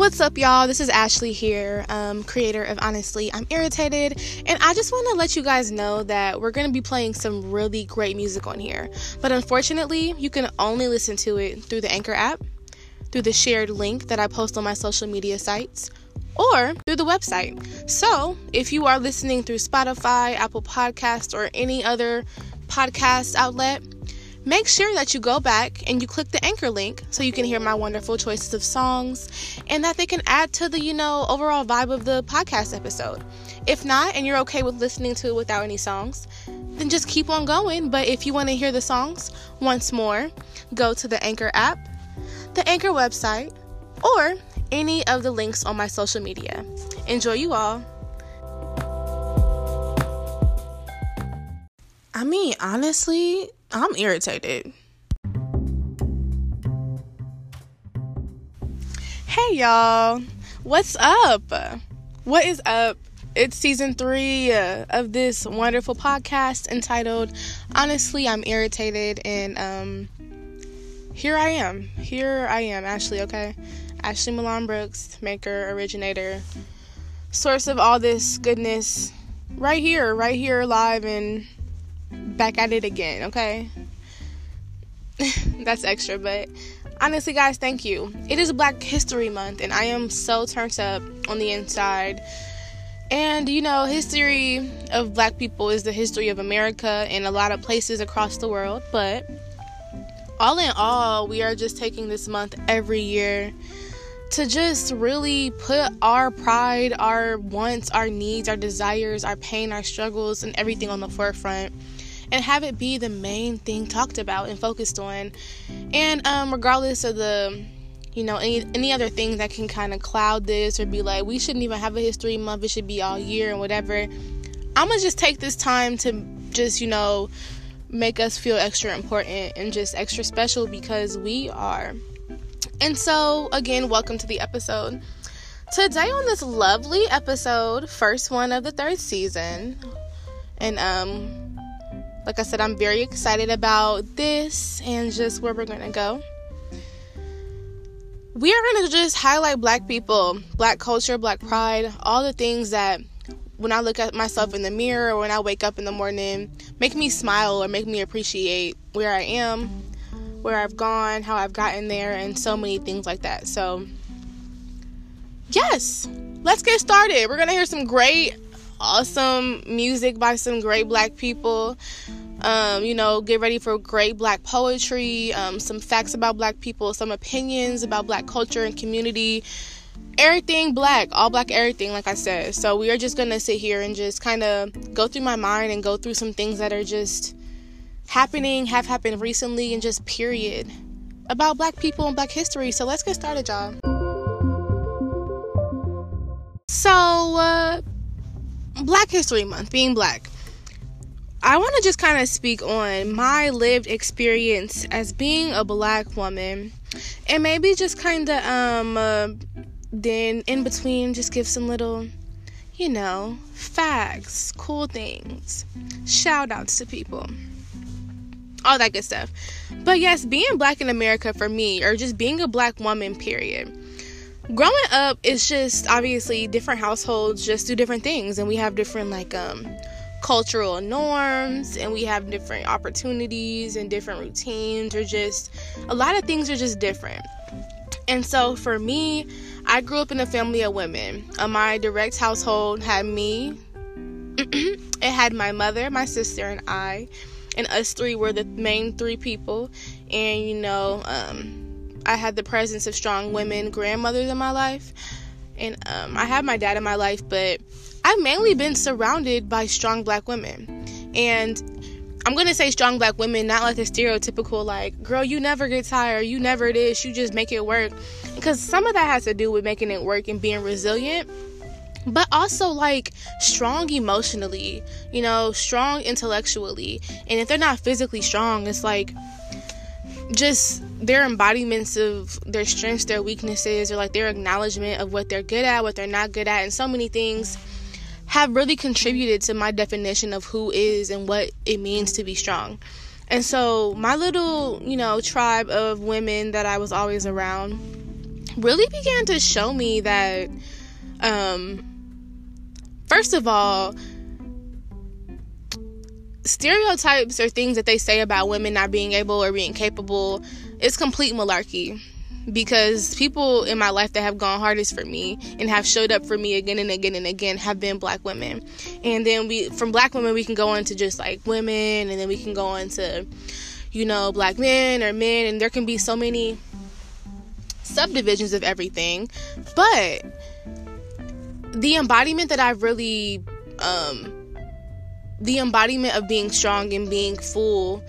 What's up, y'all? This is Ashley here, um, creator of Honestly I'm Irritated, and I just want to let you guys know that we're going to be playing some really great music on here. But unfortunately, you can only listen to it through the Anchor app, through the shared link that I post on my social media sites, or through the website. So, if you are listening through Spotify, Apple Podcasts, or any other podcast outlet, Make sure that you go back and you click the anchor link so you can hear my wonderful choices of songs and that they can add to the, you know, overall vibe of the podcast episode. If not, and you're okay with listening to it without any songs, then just keep on going. But if you want to hear the songs once more, go to the Anchor app, the Anchor website, or any of the links on my social media. Enjoy you all. I mean, honestly, I'm irritated. Hey y'all, what's up? What is up? It's season three uh, of this wonderful podcast entitled Honestly, I'm Irritated, and um, here I am. Here I am, Ashley, okay? Ashley Milan Brooks, maker, originator, source of all this goodness, right here, right here, live and back at it again, okay? That's extra, but honestly, guys, thank you. It is Black History Month, and I am so turned up on the inside. And you know, history of black people is the history of America and a lot of places across the world, but all in all, we are just taking this month every year to just really put our pride, our wants, our needs, our desires, our pain, our struggles, and everything on the forefront and have it be the main thing talked about and focused on. And um, regardless of the you know any any other things that can kind of cloud this or be like we shouldn't even have a history month it should be all year and whatever i'm gonna just take this time to just you know make us feel extra important and just extra special because we are and so again welcome to the episode today on this lovely episode first one of the third season and um like I said, I'm very excited about this and just where we're going to go. We are going to just highlight black people, black culture, black pride, all the things that when I look at myself in the mirror or when I wake up in the morning make me smile or make me appreciate where I am, where I've gone, how I've gotten there, and so many things like that. So, yes, let's get started. We're going to hear some great awesome music by some great black people. Um, you know, get ready for great black poetry, um, some facts about black people, some opinions about black culture and community. Everything black, all black, everything, like I said. So, we are just gonna sit here and just kind of go through my mind and go through some things that are just happening, have happened recently, and just period about black people and black history. So, let's get started, y'all. Black History Month, being black. I want to just kind of speak on my lived experience as being a black woman and maybe just kind of um uh, then in between just give some little you know facts cool things shout outs to people all that good stuff but yes being black in america for me or just being a black woman period growing up it's just obviously different households just do different things and we have different like um cultural norms and we have different opportunities and different routines or just a lot of things are just different. And so for me i grew up in a family of women. Uh, my direct household had me it had my mother my sister and i and us three were the main three people. And you know um I had the presence of strong women grandmothers in my life. And um, I have my dad in my life, but I've mainly been surrounded by strong black women. And I'm gonna say strong black women, not like the stereotypical, like, girl, you never get tired, you never this, you just make it work. Because some of that has to do with making it work and being resilient but also like strong emotionally, you know, strong intellectually. And if they're not physically strong, it's like just their embodiments of their strengths, their weaknesses, or like their acknowledgement of what they're good at, what they're not good at, and so many things have really contributed to my definition of who is and what it means to be strong. And so, my little, you know, tribe of women that I was always around, really began to show me that, um, first of all, stereotypes or things that they say about women not being able or being capable is complete malarkey because people in my life that have gone hardest for me and have showed up for me again and again and again have been black women. And then we from black women we can go into just like women and then we can go into you know black men or men. And there can be so many subdivisions of everything. But the embodiment that i've really um the embodiment of being strong and being full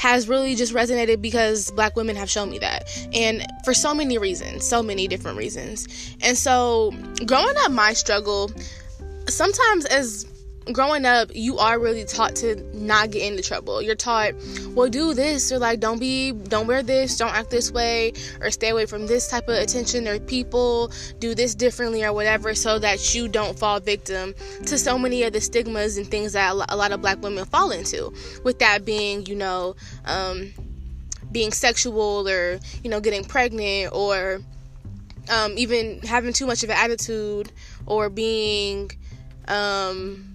has really just resonated because black women have shown me that. And for so many reasons, so many different reasons. And so, growing up, my struggle, sometimes as growing up, you are really taught to not get into trouble. You're taught, well, do this, or like, don't be, don't wear this, don't act this way, or stay away from this type of attention or people, do this differently or whatever, so that you don't fall victim to so many of the stigmas and things that a lot of black women fall into. With that being, you know, um, being sexual or, you know, getting pregnant or um, even having too much of an attitude or being, um,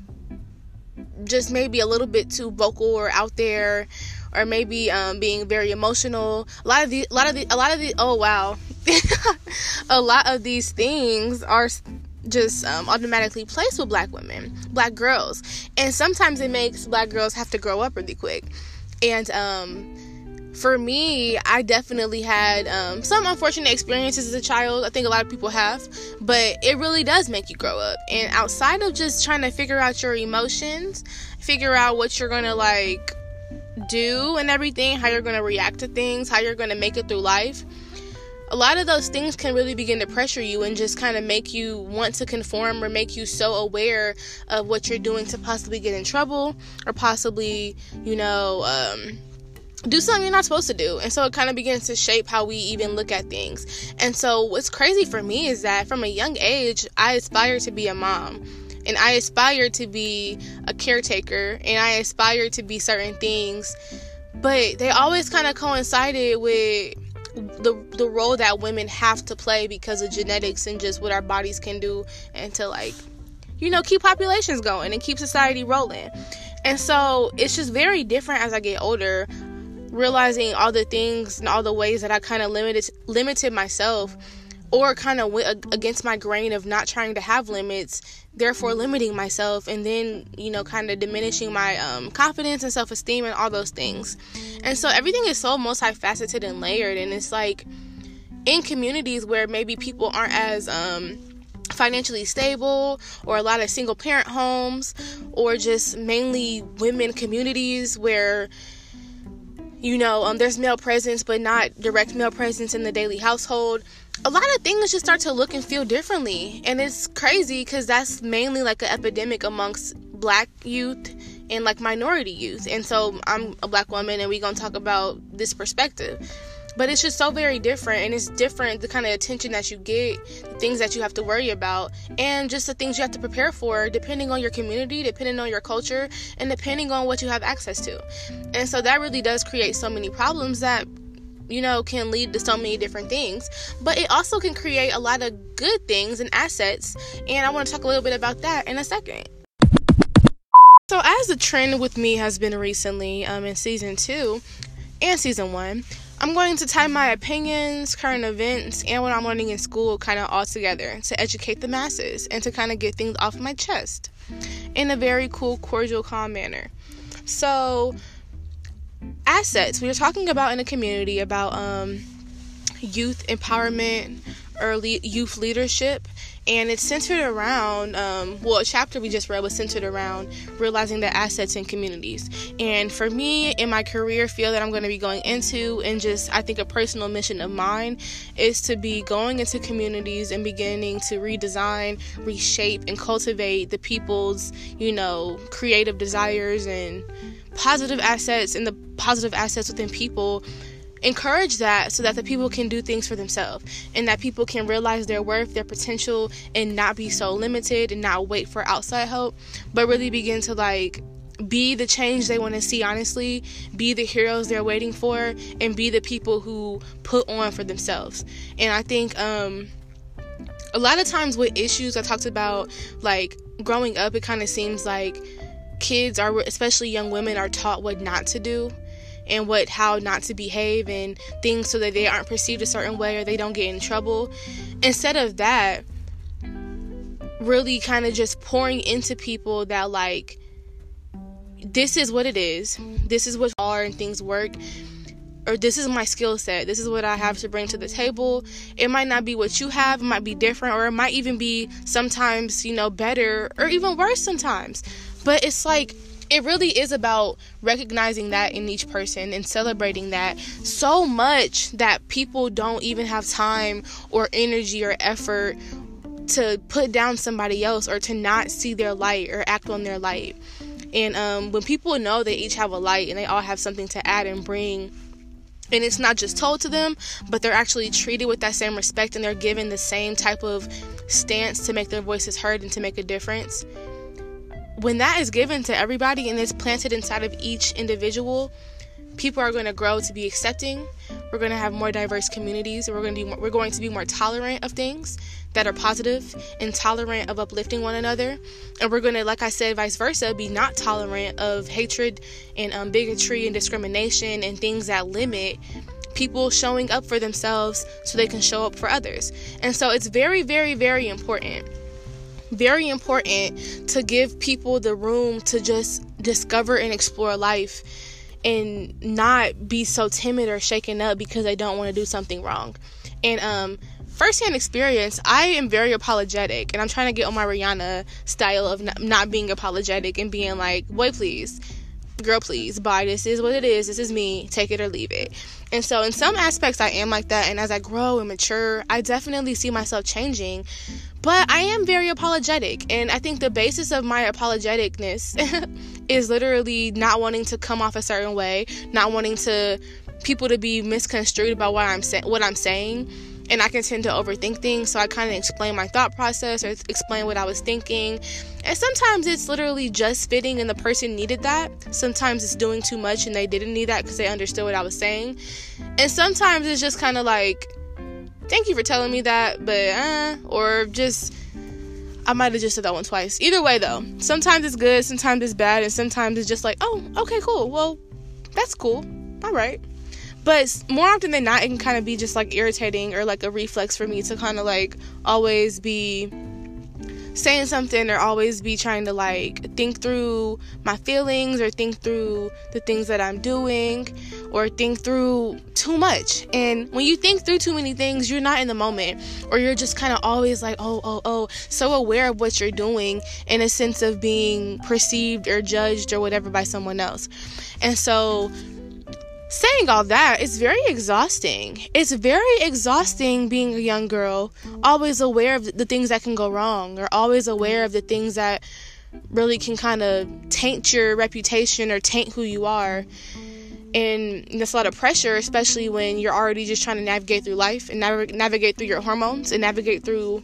just maybe a little bit too vocal or out there or maybe um, being very emotional. A lot of the a lot of the a lot of the oh wow. A lot of these things are just um, automatically placed with black women black girls. And sometimes it makes black girls have to grow up really quick. And um, for me, I definitely had um, some unfortunate experiences as a child. I think a lot of people have, but it really does make you grow up. And outside of just trying to figure out your emotions, figure out what you're gonna like do and everything, how you're gonna react to things, how you're gonna make it through life. A lot of those things can really begin to pressure you and just kind of make you want to conform or make you so aware of what you're doing to possibly get in trouble or possibly, you know, um, do something you're not supposed to do. And so it kind of begins to shape how we even look at things. And so what's crazy for me is that from a young age, I aspired to be a mom. And I aspired to be a caretaker and I aspired to be certain things. But they always kind of coincided with the the role that women have to play because of genetics and just what our bodies can do and to like you know keep populations going and keep society rolling. And so it's just very different as I get older realizing all the things and all the ways that I kind of limited limited myself or kind of went against my grain of not trying to have limits therefore limiting myself and then you know kind of diminishing my um, confidence and self-esteem and all those things. And so everything is so multifaceted and layered and it's like in communities where maybe people aren't as um, financially stable or a lot of single parent homes or just mainly women communities where you know, um, there's male presence, but not direct male presence in the daily household. A lot of things just start to look and feel differently. And it's crazy because that's mainly like an epidemic amongst black youth and like minority youth. And so I'm a black woman and we're to talk about this perspective but it's just so very different and it's different the kind of attention that you get the things that you have to worry about and just the things you have to prepare for depending on your community depending on your culture and depending on what you have access to. And so that really does create so many problems that you know can lead to so many different things. But it also can create a lot of good things and assets and i want to talk a little bit about that in a second. So as the trend with me has been recently um, in season two and season one I'm going to tie my opinions, current events, and what I'm learning in school kind of all together to educate the masses and to kind of get things off my chest in a very cool, cordial, calm manner. So, assets. We are talking about in a community about um, youth empowerment, early youth leadership, and it's centered around um, well a chapter we just read was centered around realizing the assets in communities. And for me in my career field that i'm going to be going into and just i think a personal mission of mine is to be going into communities and beginning to redesign reshape and cultivate the people's you know creative desires and positive assets and the positive assets within people encourage that so that the people can do things for themselves and that people can realize their worth, their potential, and not be so limited and not wait for outside help, but really begin to like be the change they want to see honestly. Be the heroes they're waiting for and be the people who put on for themselves. And i think um a lot of times with issues i talked about like growing up it kind of seems like kids are especially young women are taught what not to do and what how not to behave and things so that they aren't perceived a certain way or they don't get in trouble. Instead of that really kind of just pouring into people that like this is what it is this is what are and things work or this is my skill set this is what i have to bring to the table. It might not be what you have it might be different or it might even be sometimes you know better or even worse sometimes. But it's like it really is about recognizing that in each person and celebrating that so much that people don't even have time or energy or effort to put down somebody else or to not see their light or act on their light. And um, when people know they each have a light and they all have something to add and bring, and it's not just told to them, but they're actually treated with that same respect and they're given the same type of stance to make their voices heard and to make a difference when that is given to everybody and it's planted inside of each individual, people are going to grow to be accepting. We're going to have more diverse communities. We're going to be more, we're going to be more tolerant of things that are positive and tolerant of uplifting one another. And we're going to, like I said, vice versa, be not tolerant of hatred and um, bigotry and discrimination and things that limit people showing up for themselves so they can show up for others. And so it's very, very, very important very important to give people the room to just discover and explore life and not be so timid or shaken up because they don't want to do something wrong. And um firsthand experience, I am very apologetic and I'm trying to get on my Rihanna style of not, not being apologetic and being like, "Boy, please." Girl, please, bye. This is what it is. This is me. Take it or leave it. And so, in some aspects, I am like that. And as I grow and mature, I definitely see myself changing. But I am very apologetic. And I think the basis of my apologeticness is literally not wanting to come off a certain way, not wanting to people to be misconstrued about what I'm saying what I'm saying. And I can tend to overthink things, so I kind of explain my thought process or explain what I was thinking. And sometimes it's literally just fitting and the person needed that. Sometimes it's doing too much and they didn't need that because they understood what I was saying. And sometimes it's just kind of like thank you for telling me that, but uh, or just I might have just said that one twice. Either way, though, sometimes it's good, sometimes it's bad, and sometimes it's just like, oh, okay, cool. Well, that's cool. All right. But more often than not, it can kind of be just like irritating or like a reflex for me to kind of like always be saying something or always be trying to like think through my feelings or think through the things that I'm doing or think through too much. And when you think through too many things, you're not in the moment or you're just kind of always like, oh, oh, oh, so aware of what you're doing in a sense of being perceived or judged or whatever by someone else. And so saying all that, it's very exhausting. It's very exhausting being a young girl, always aware of the things that can go wrong, or always aware of the things that really can kind of taint your reputation or taint who you are. And that's a lot of pressure, especially when you're already just trying to navigate through life and nav- navigate through your hormones and navigate through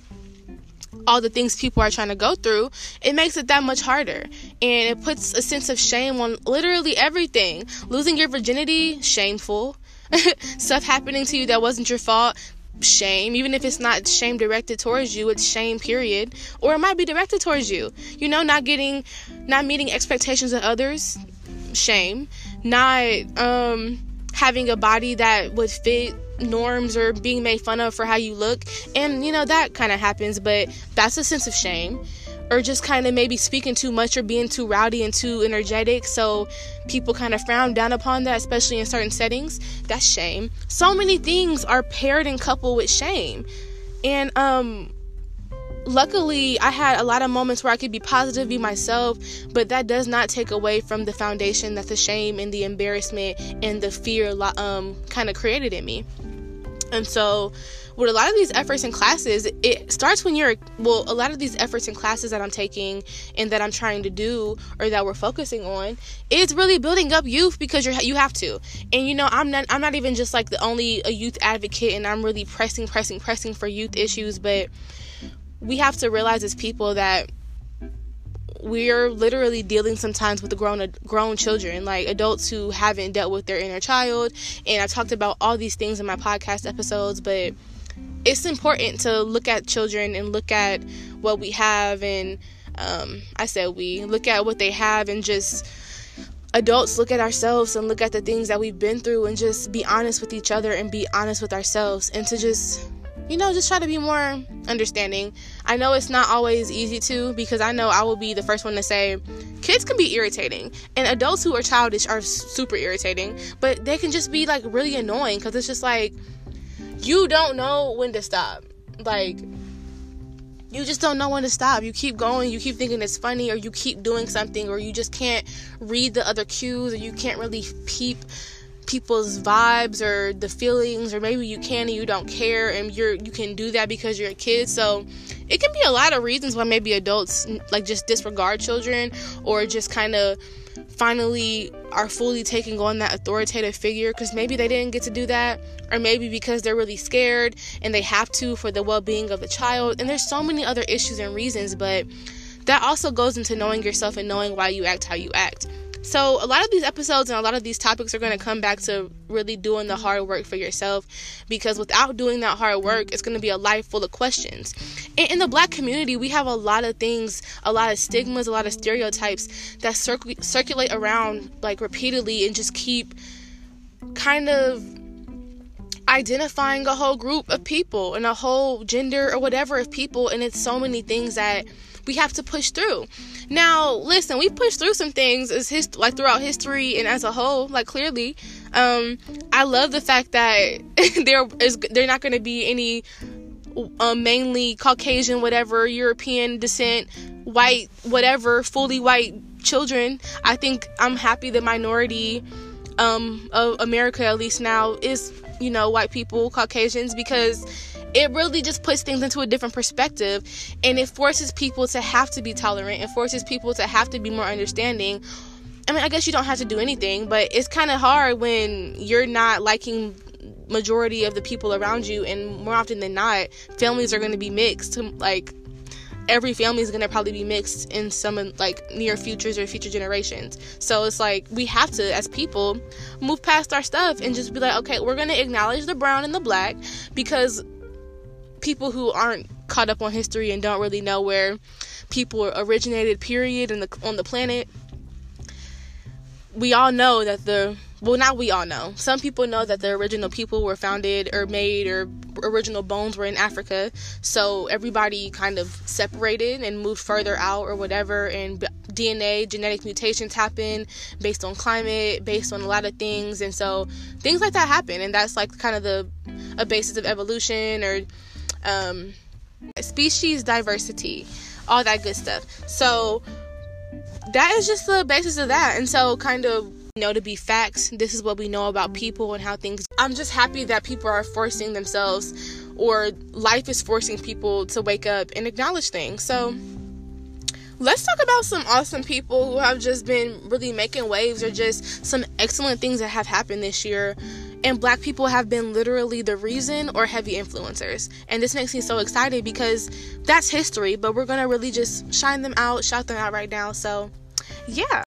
all the things people are trying to go through, it makes it that much harder. And it puts a sense of shame on literally everything. Losing your virginity, shameful. Stuff happening to you that wasn't your fault, shame. Even if it's not shame directed towards you, it's shame, period. Or it might be directed towards you. You know, not getting, not meeting expectations of others, shame. Not, um, having a body that would fit norms or being made fun of for how you look. And, you know, that kind of happens, but that's a sense of shame. Or just kind of maybe speaking too much or being too rowdy and too energetic. So people kind of frown down upon that, especially in certain settings. That's shame. So many things are paired and coupled with shame. And, um, luckily i had a lot of moments where i could be positive be myself but that does not take away from the foundation that the shame and the embarrassment and the fear um, kind of created in me and so, with a lot of these efforts in classes, it starts when you're well, a lot of these efforts in classes that I'm taking and that I'm trying to do or that we're focusing on, is really building up youth because you're you have to. And you know, I'm not I'm not even just like the only a youth advocate and I'm really pressing pressing pressing for youth issues, but we have to realize as people that we're literally dealing sometimes with the grown grown children, like adults who haven't dealt with their inner child. And I talked about all these things in my podcast episodes, but it's important to look at children and look at what we have and um, I said we look at what they have and just adults look at ourselves and look at the things that we've been through and just be honest with each other and be honest with ourselves and to just you know just try to be more understanding i know it's not always easy to because i know i will be the first one to say kids can be irritating and adults who are childish are super irritating but they can just be like really annoying because it's just like you don't know when to stop like you just don't know when to stop. You keep going, you keep thinking it's funny, or you keep doing something, or you just can't read the other cues, or you can't really peep people's vibes or the feelings or maybe you can and you don't care and you're you can do that because you're a kid so it can be a lot of reasons why maybe adults like just disregard children or just kind of finally are fully taking on that authoritative figure because maybe they didn't get to do that, or maybe because they're really scared and they have to for the well being of the child. And there's so many other issues and reasons, but that also goes into knowing yourself and knowing why you act how you act. So, a lot of these episodes and a lot of these topics are going to come back to really doing the hard work for yourself because without doing that hard work, it's going to be a life full of questions. And in the black community, we have a lot of things, a lot of stigmas, a lot of stereotypes that circ- circulate around like repeatedly and just keep kind of identifying a whole group of people and a whole gender or whatever of people. And it's so many things that we have to push through. Now, listen, we pushed through some things as hist- like throughout history and as a whole, like clearly. Um, I love the fact that there is they're not going to be any um, mainly Caucasian, whatever, European descent, white, whatever, fully white children. I think I'm happy the minority um, of America, at least now, is you know white people, Caucasians, because it really just puts things into a different perspective and it forces people to have to be tolerant it forces people to have to be more understanding. I mean i guess you don't have to do anything but it's kind of hard when you're not liking majority of the people around you and more often than not families are going to be mixed like every family is going to probably be mixed in some like near futures or future generations. So it's like we have to as people move past our stuff and just be like okay we're going to acknowledge the brown and the black because people who aren't caught up on history and don't really know where people originated period the on the planet we all know that the well not we all know. Some people know that the original people were founded or made or original bones were in africa. So everybody kind of separated and moved further out or whatever and dna genetic mutations happen based on climate based on a lot of things. And so things like that happen and that's like kind of the a basis of evolution or um, species diversity, all that good stuff. So that is just the basis of that. And so, kind of, you know, to be facts, this is what we know about people and how things. I'm just happy that people are forcing themselves, or life is forcing people to wake up and acknowledge things. So, let's talk about some awesome people who have just been really making waves or just some excellent things that have happened this year and black people have been literally the reason or heavy influencers. And this makes me so excited because that's history, but we're gonna really just shine them out, shout them out right now. So, yeah.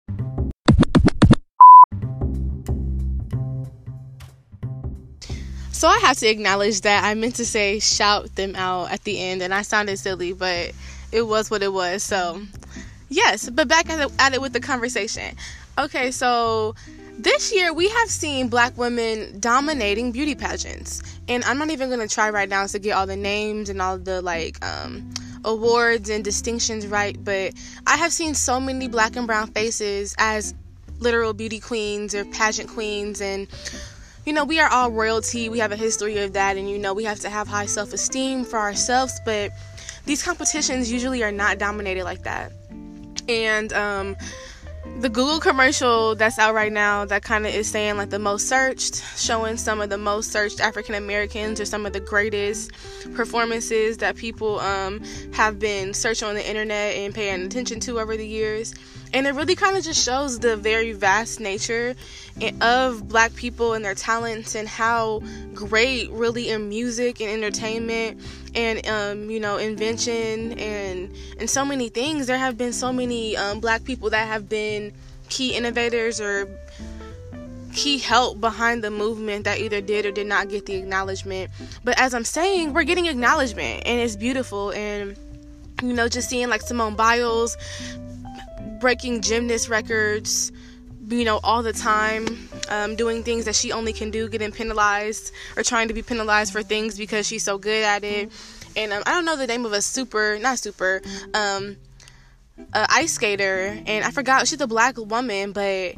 So I have to acknowledge that I meant to say shout them out at the end, and I sounded silly, but it was what it was. So, yes, but back at it, at it with the conversation. Okay, so this year, we have seen black women dominating beauty pageants. And I'm not even going to try right now to get all the names and all the like um, awards and distinctions right, but I have seen so many black and brown faces as literal beauty queens or pageant queens and you know, we are all royalty. We have a history of that, and you know, we have to have high self esteem for ourselves. But these competitions usually are not dominated like that. And um, the Google commercial that's out right now that kind of is saying like the most searched, showing some of the most searched African Americans or some of the greatest performances that people um, have been searching on the internet and paying attention to over the years. And it really kind of just shows the very vast nature of black people and their talents and how great really in music and entertainment and um, you know invention and and so many things. There have been so many um, black people that have been key innovators or key help behind the movement that either did or did not get the acknowledgement. But as i'm saying we're getting acknowledgement and it's beautiful. And you know just seeing like simone biles breaking gymnast records, you know, all the time, um, doing things that she only can do, getting penalized or trying to be penalized for things because she's so good at it. And um, I don't know the name of a super, not super, um, ice skater, and I forgot she's a black woman, but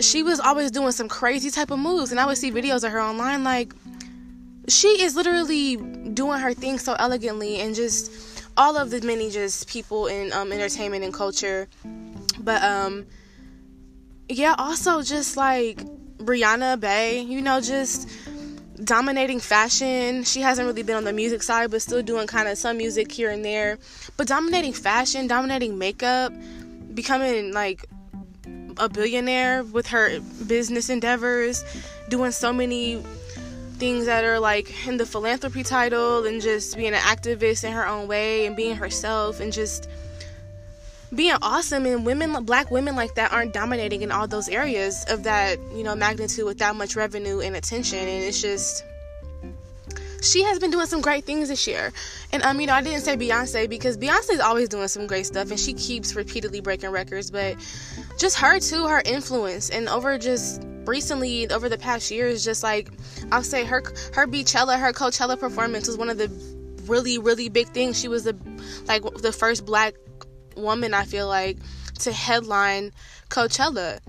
she was always doing some crazy type of moves, and I would see videos of her online like she is literally doing her thing so elegantly and just all of the many just people in um, entertainment and culture. But um, yeah, also just like Rihanna Bay, you know, just dominating fashion. She hasn't really been on the music side, but still doing kind of some music here and there. But dominating fashion, dominating makeup, becoming like a billionaire with her business endeavors, doing so many things that are like in the philanthropy title and just being an activist in her own way and being herself and just being awesome. And women black women like that aren't dominating in all those areas of that you know magnitude with that much revenue and attention. And it's just she has been doing some great things this year. And um, you know, I didn't say Beyonce because Beyonce is always doing some great stuff and she keeps repeatedly breaking records, but just her too, her influence and over just recently over the past years, just like I'll say her her Beachella, her Coachella performance was one of the really really big things. She was the like the first black woman I feel like to headline Coachella.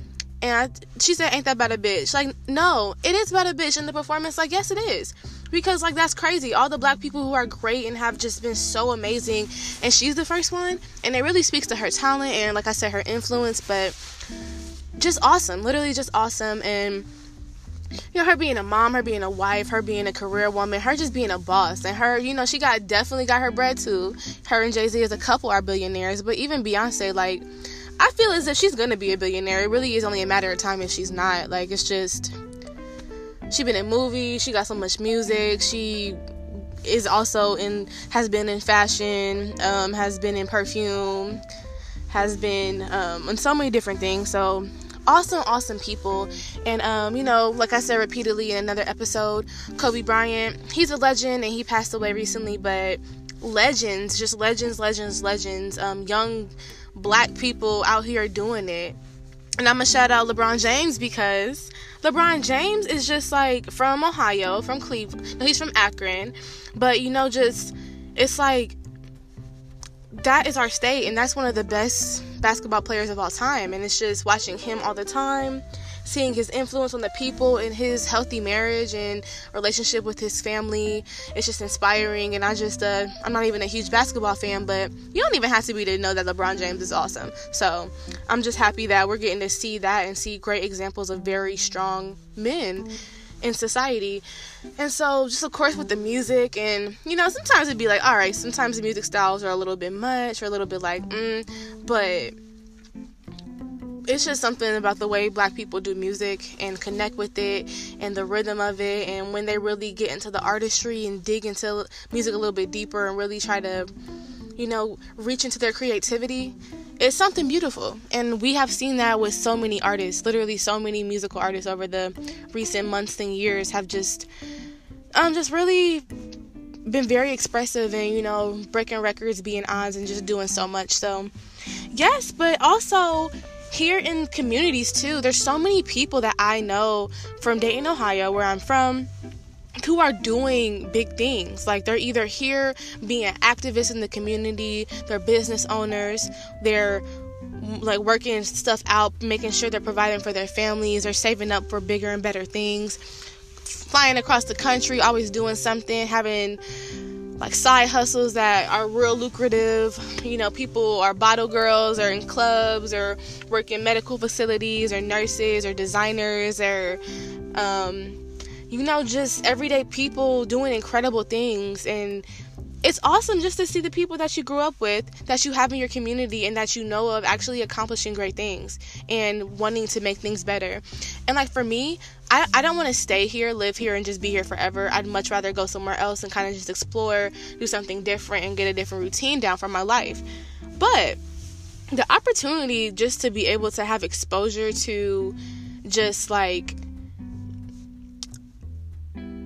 And I, she said, "Ain't that about a bitch?" Like, no, it is about a bitch. in the performance, like, yes, it is because like that's crazy all the black people who are great and have just been so amazing and she's the first one and it really speaks to her talent and like i said her influence but just awesome literally just awesome. And you know her being a mom her being a wife her being a career woman her just being a boss and her you know she got definitely got her bread too. Her and jay-z as a couple are billionaires but even beyonce like i feel as if she's gonna be a billionaire. It really is only a matter of time if she's not. Like it's just she been in movies she got so much music she is also in has been in fashion um, has been in perfume has been um, in so many different things. So awesome awesome people and um, you know like i said repeatedly in another episode kobe bryant he's a legend and he passed away recently but legends just legends legends legends um, young black people out here doing it and i'm gonna shout out lebron james because LeBron James is just like from Ohio, from Cleveland. No, he's from Akron. But you know, just it's like that is our state, and that's one of the best basketball players of all time. And it's just watching him all the time seeing his influence on the people and his healthy marriage and relationship with his family it's just inspiring and i just uh, i'm not even a huge basketball fan but you don't even have to be to know that lebron james is awesome so i'm just happy that we're getting to see that and see great examples of very strong men in society. And so, just of course, with the music, and you know, sometimes it'd be like, all right, sometimes the music styles are a little bit much or a little bit like, mm, but it's just something about the way black people do music and connect with it and the rhythm of it and when they really get into the artistry and dig into music a little bit deeper and really try to you know reach into their creativity it's something beautiful and we have seen that with so many artists. Literally so many musical artists over the recent months and years have just um just really been very expressive and you know breaking records being odds and just doing so much. So yes but also here in communities too, there's so many people that I know from Dayton, Ohio, where I'm from, who are doing big things. Like they're either here being activists in the community, they're business owners, they're like working stuff out, making sure they're providing for their families, they're saving up for bigger and better things, flying across the country, always doing something, having like side hustles that are real lucrative. You know, people are bottle girls or in clubs or work in medical facilities or nurses or designers or, um, you know, just everyday people doing incredible things. And it's awesome just to see the people that you grew up with, that you have in your community, and that you know of actually accomplishing great things and wanting to make things better. And like for me, I, I don't want to stay here, live here, and just be here forever. I'd much rather go somewhere else and kind of just explore, do something different, and get a different routine down for my life. But the opportunity just to be able to have exposure to just like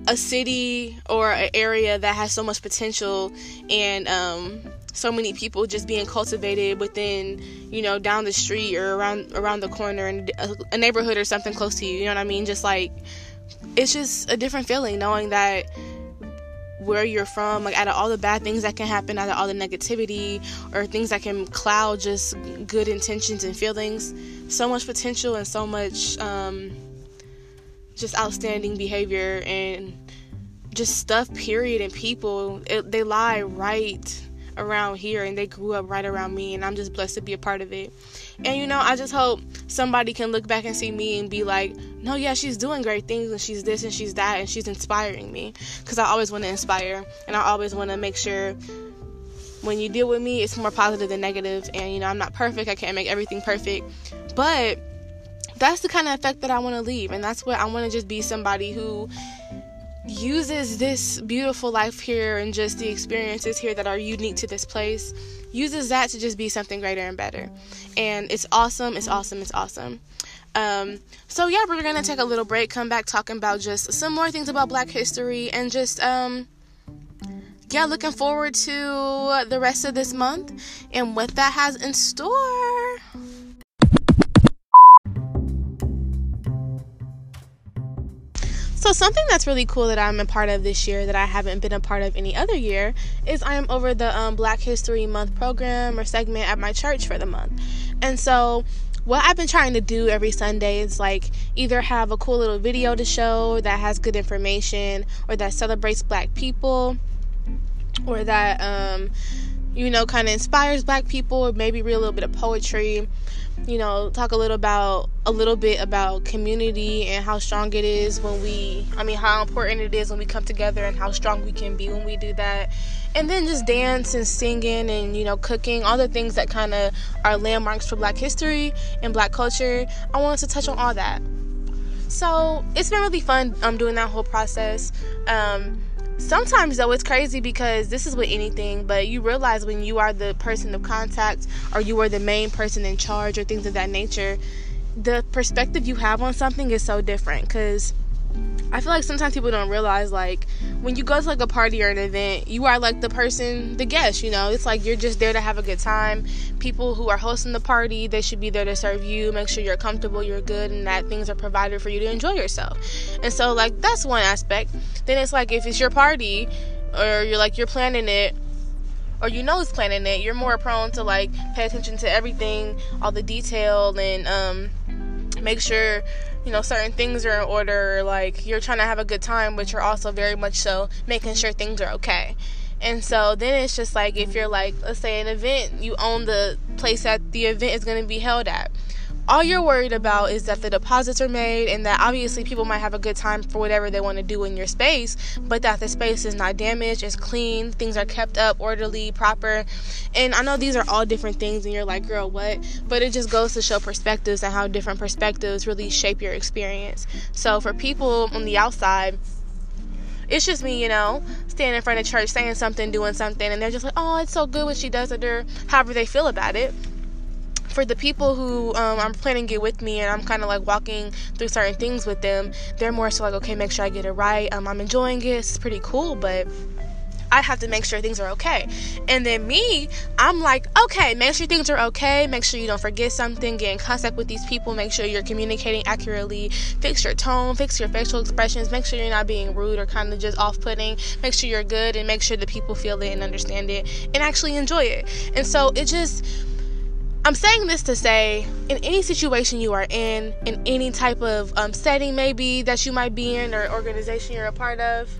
a city or an area that has so much potential and um, so many people just being cultivated within you know down the street or around around the corner in a, neighborhood or something close to you you know what i mean? Just like it's just a different feeling knowing that where you're from like out of all the bad things that can happen out of all the negativity or things that can cloud just good intentions and feelings so much potential and so much um, just outstanding behavior and just stuff period and people it, they lie right around here and they grew up right around me and I'm just blessed to be a part of it. And you know, I just hope somebody can look back and see me and be like, "No, yeah, she's doing great things and she's this and she's that and she's inspiring me." Cuz I always want to inspire and I always want to make sure when you deal with me, it's more positive than negative and you know, I'm not perfect. I can't make everything perfect. But that's the kind of effect that I want to leave. And that's what I want to just be somebody who uses this beautiful life here and just the experiences here that are unique to this place, uses that to just be something greater and better. And it's awesome, it's awesome, it's awesome. Um, so yeah, we're gonna take a little break, come back talking about just some more things about Black history and just um yeah, looking forward to the rest of this month and what that has in store. So, something that's really cool that I'm a part of this year that I haven't been a part of any other year is I am over the um, Black History Month program or segment at my church for the month. And so, what I've been trying to do every Sunday is like either have a cool little video to show that has good information or that celebrates black people or that, um, you know, kind of inspires black people or maybe read a little bit of poetry you know, talk a little about a little bit about community and how strong it is when we I mean how important it is when we come together and how strong we can be when we do that. And then just dance and singing and you know cooking, all the things that kind of are landmarks for black history and black culture. I wanted to touch on all that. So, it's been really fun um doing that whole process. Um Sometimes though it's crazy because this is with anything, but you realize when you are the person of contact or you are the main person in charge or things of that nature, the perspective you have on something is so different cuz I feel like sometimes people don't realize like when you go to like a party or an event, you are like the person, the guest, you know. It's like you're just there to have a good time. People who are hosting the party, they should be there to serve you, make sure you're comfortable, you're good and that things are provided for you to enjoy yourself. And so like that's one aspect. Then it's like if it's your party or you're like you're planning it or you know who's planning it, you're more prone to like pay attention to everything, all the detail and um make sure you know certain things are in order like you're trying to have a good time but you're also very much so making sure things are okay. And so then it's just like if you're like let's say an event you own the place that the event is going to be held at all you're worried about is that the deposits are made and that obviously people might have a good time for whatever they want to do in your space, but that the space is not damaged, it's clean, things are kept up, orderly, proper. And I know these are all different things, and you're like, girl, what? But it just goes to show perspectives and how different perspectives really shape your experience. So for people on the outside, it's just me, you know, standing in front of church saying something, doing something, and they're just like, oh, it's so good when she does it, or however they feel about it for the people who um, I'm planning to get with me and I'm kind of like walking through certain things with them, they're more so like, okay, make sure I get it right. Um, I'm enjoying it. It's pretty cool, but I have to make sure things are okay. And then me, I'm like, okay, make sure things are okay. Make sure you don't forget something. Get in contact with these people. Make sure you're communicating accurately. Fix your tone. Fix your facial expressions. Make sure you're not being rude or kind of just off putting. Make sure you're good and make sure the people feel it and understand it and actually enjoy it. And so it just I'm saying this to say, in any situation you are in, in any type of um, setting maybe that you might be in or organization you're a part of,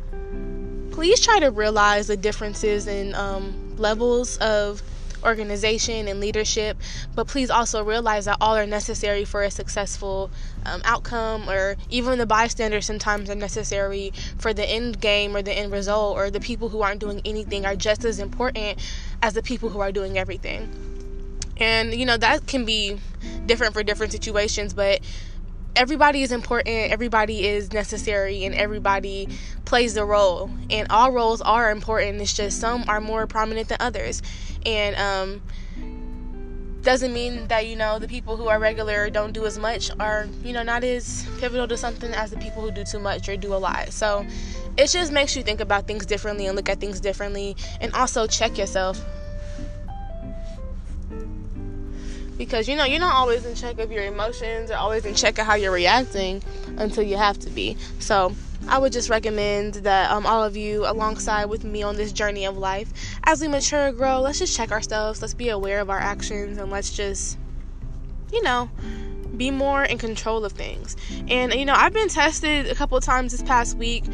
please try to realize the differences in um, levels of organization and leadership. But please also realize that all are necessary for a successful um, outcome, or even the bystanders sometimes are necessary for the end game or the end result, or the people who aren't doing anything are just as important as the people who are doing everything. And you know, that can be different for different situations, but everybody is important, everybody is necessary, and everybody plays a role. And all roles are important. It's just some are more prominent than others. And um, doesn't mean that you know the people who are regular don't do as much are you know not as pivotal to something as the people who do too much or do a lot. So it just makes you think about things differently and look at things differently, and also check yourself because you know you're not always in check of your emotions or always in check of how you're reacting until you have to be. So i would just recommend that um, all of you alongside with me on this journey of life as we mature grow let's just check ourselves. Let's be aware of our actions and let's just you know be more in control of things. And you know i've been tested a couple times this past week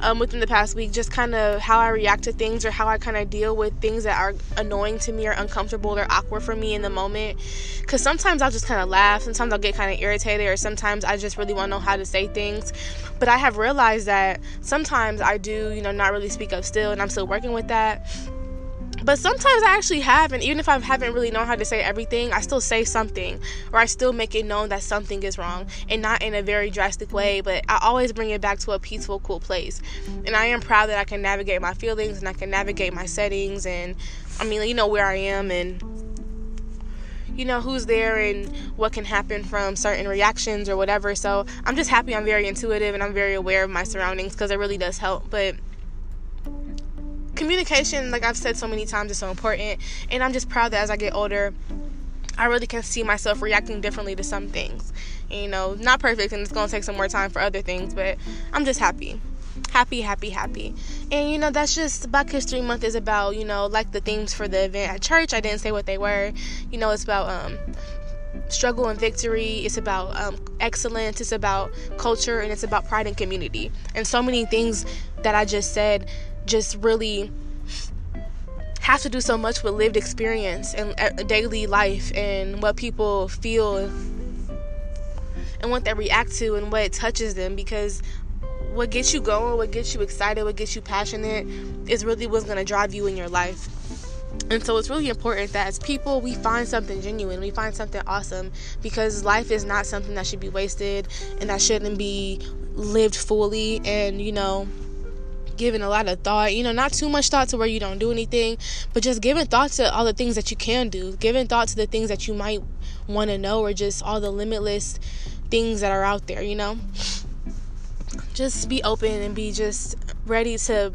um, within the past week, just kind of how I react to things or how I kind of deal with things that are annoying to me or uncomfortable or awkward for me in the moment. Because sometimes I'll just kind of laugh, sometimes I'll get kind of irritated, or sometimes I just really want to know how to say things. But I have realized that sometimes I do, you know, not really speak up still, and I'm still working with that but sometimes I actually have, and even if I haven't really known how to say everything, I still say something, or I still make it known that something is wrong, and not in a very drastic way, but I always bring it back to a peaceful, cool place. And I am proud that I can navigate my feelings and I can navigate my settings, and I mean, you know where I am, and you know who's there and what can happen from certain reactions or whatever. So I'm just happy I'm very intuitive and I'm very aware of my surroundings because it really does help. But communication, like I've said so many times, is so important. And I'm just proud that as I get older, I really can see myself reacting differently to some things. You know, not perfect, and it's gonna take some more time for other things, but I'm just happy. Happy, happy, happy. And you know, that's just Black History Month is about, you know, like the themes for the event at church. I didn't say what they were. You know, it's about um struggle and victory. It's about um, excellence. It's about culture, and it's about pride and community. And so many things that I just said just really have to do so much with lived experience and uh, daily life and what people feel and what they react to and what touches them because what gets you going, what gets you excited, what gets you passionate is really what's going to drive you in your life. And so it's really important that as people, we find something genuine, we find something awesome because life is not something that should be wasted and that shouldn't be lived fully. And, you know, giving a lot of thought, you know, not too much thought to where you don't do anything, but just giving thought to all the things that you can do, giving thought to the things that you might want to know, or just all the limitless things that are out there, you know. Just be open and be just ready to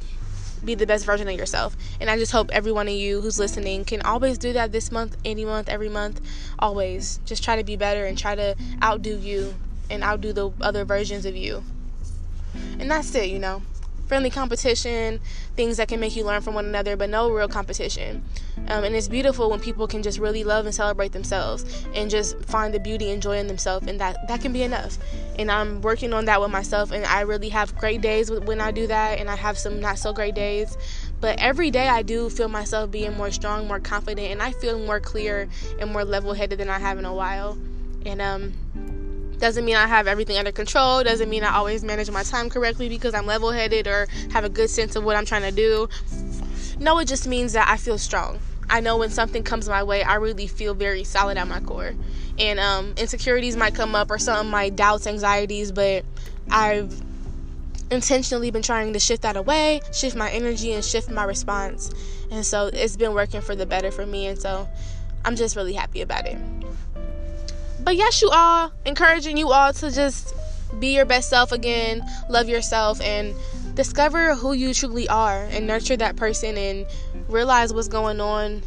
be the best version of yourself. And I just hope every one of you who's listening can always do that this month, any month, every month, always. Just try to be better and try to outdo you and outdo the other versions of you. And that's it, you know friendly competition, things that can make you learn from one another, but no real competition. Um, and it's beautiful when people can just really love and celebrate themselves and just find the beauty and joy in themselves, and that that can be enough. And I'm working on that with myself, and I really have great days when I do that, and I have some not so great days. But every day I do feel myself being more strong, more confident, and I feel more clear and more level headed than I have in a while. And um, doesn't mean I have everything under control. Doesn't mean I always manage my time correctly because I'm level headed or have a good sense of what I'm trying to do. No, it just means that I feel strong. I know when something comes my way, I really feel very solid at my core. And um, insecurities might come up or some of my doubts, anxieties, but I've intentionally been trying to shift that away, shift my energy, and shift my response. And so it's been working for the better for me. And so I'm just really happy about it but yes, you all encouraging you all to just be your best self again, love yourself, and discover who you truly are and nurture that person and realize what's going on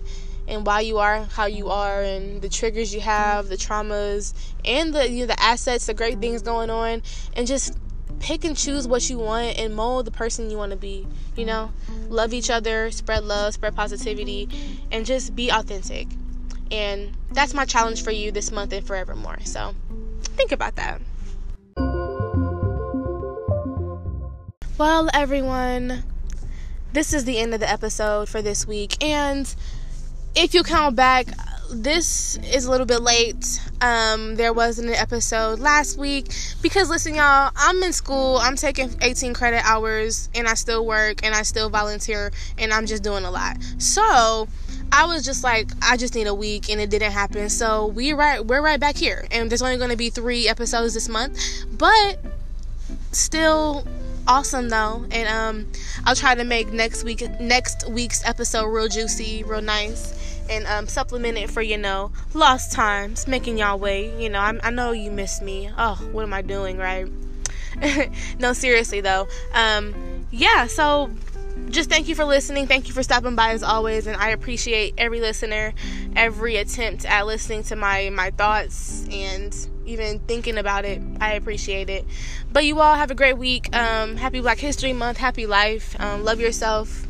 and why you are how you are and the triggers you have, the traumas and the you know, the assets, the great things going on and just pick and choose what you want and mold the person you want to be, you know? Love each other, spread love, spread positivity and just be authentic. And that's my challenge for you this month and forevermore. So think about that. Well, everyone, this is the end of the episode for this week. And if you count back, this is a little bit late. Um, there wasn't an episode last week because listen, y'all, I'm in school. I'm taking 18 credit hours, and I still work, and I still volunteer, and I'm just doing a lot. So I was just like, I just need a week, and it didn't happen. So we right, we're right back here, and there's only going to be three episodes this month, but still awesome though and um i'll try to make next week next week's episode real juicy real nice and um, supplement it for you know lost times, making y'all wait. You know, I'm, i know you miss me. Oh, what am I doing, right? no, seriously though. Um, yeah. So just thank you for listening. Thank you for stopping by as always, and I appreciate every listener, every attempt at listening to my my thoughts and even thinking about it. I appreciate it. But you all have a great week. Um, happy Black History Month. Happy life. Um, love yourself.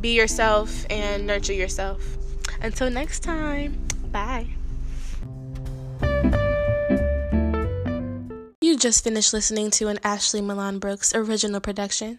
Be yourself and nurture yourself. Until next time, bye. You just finished listening to an Ashley Milan Brooks original production.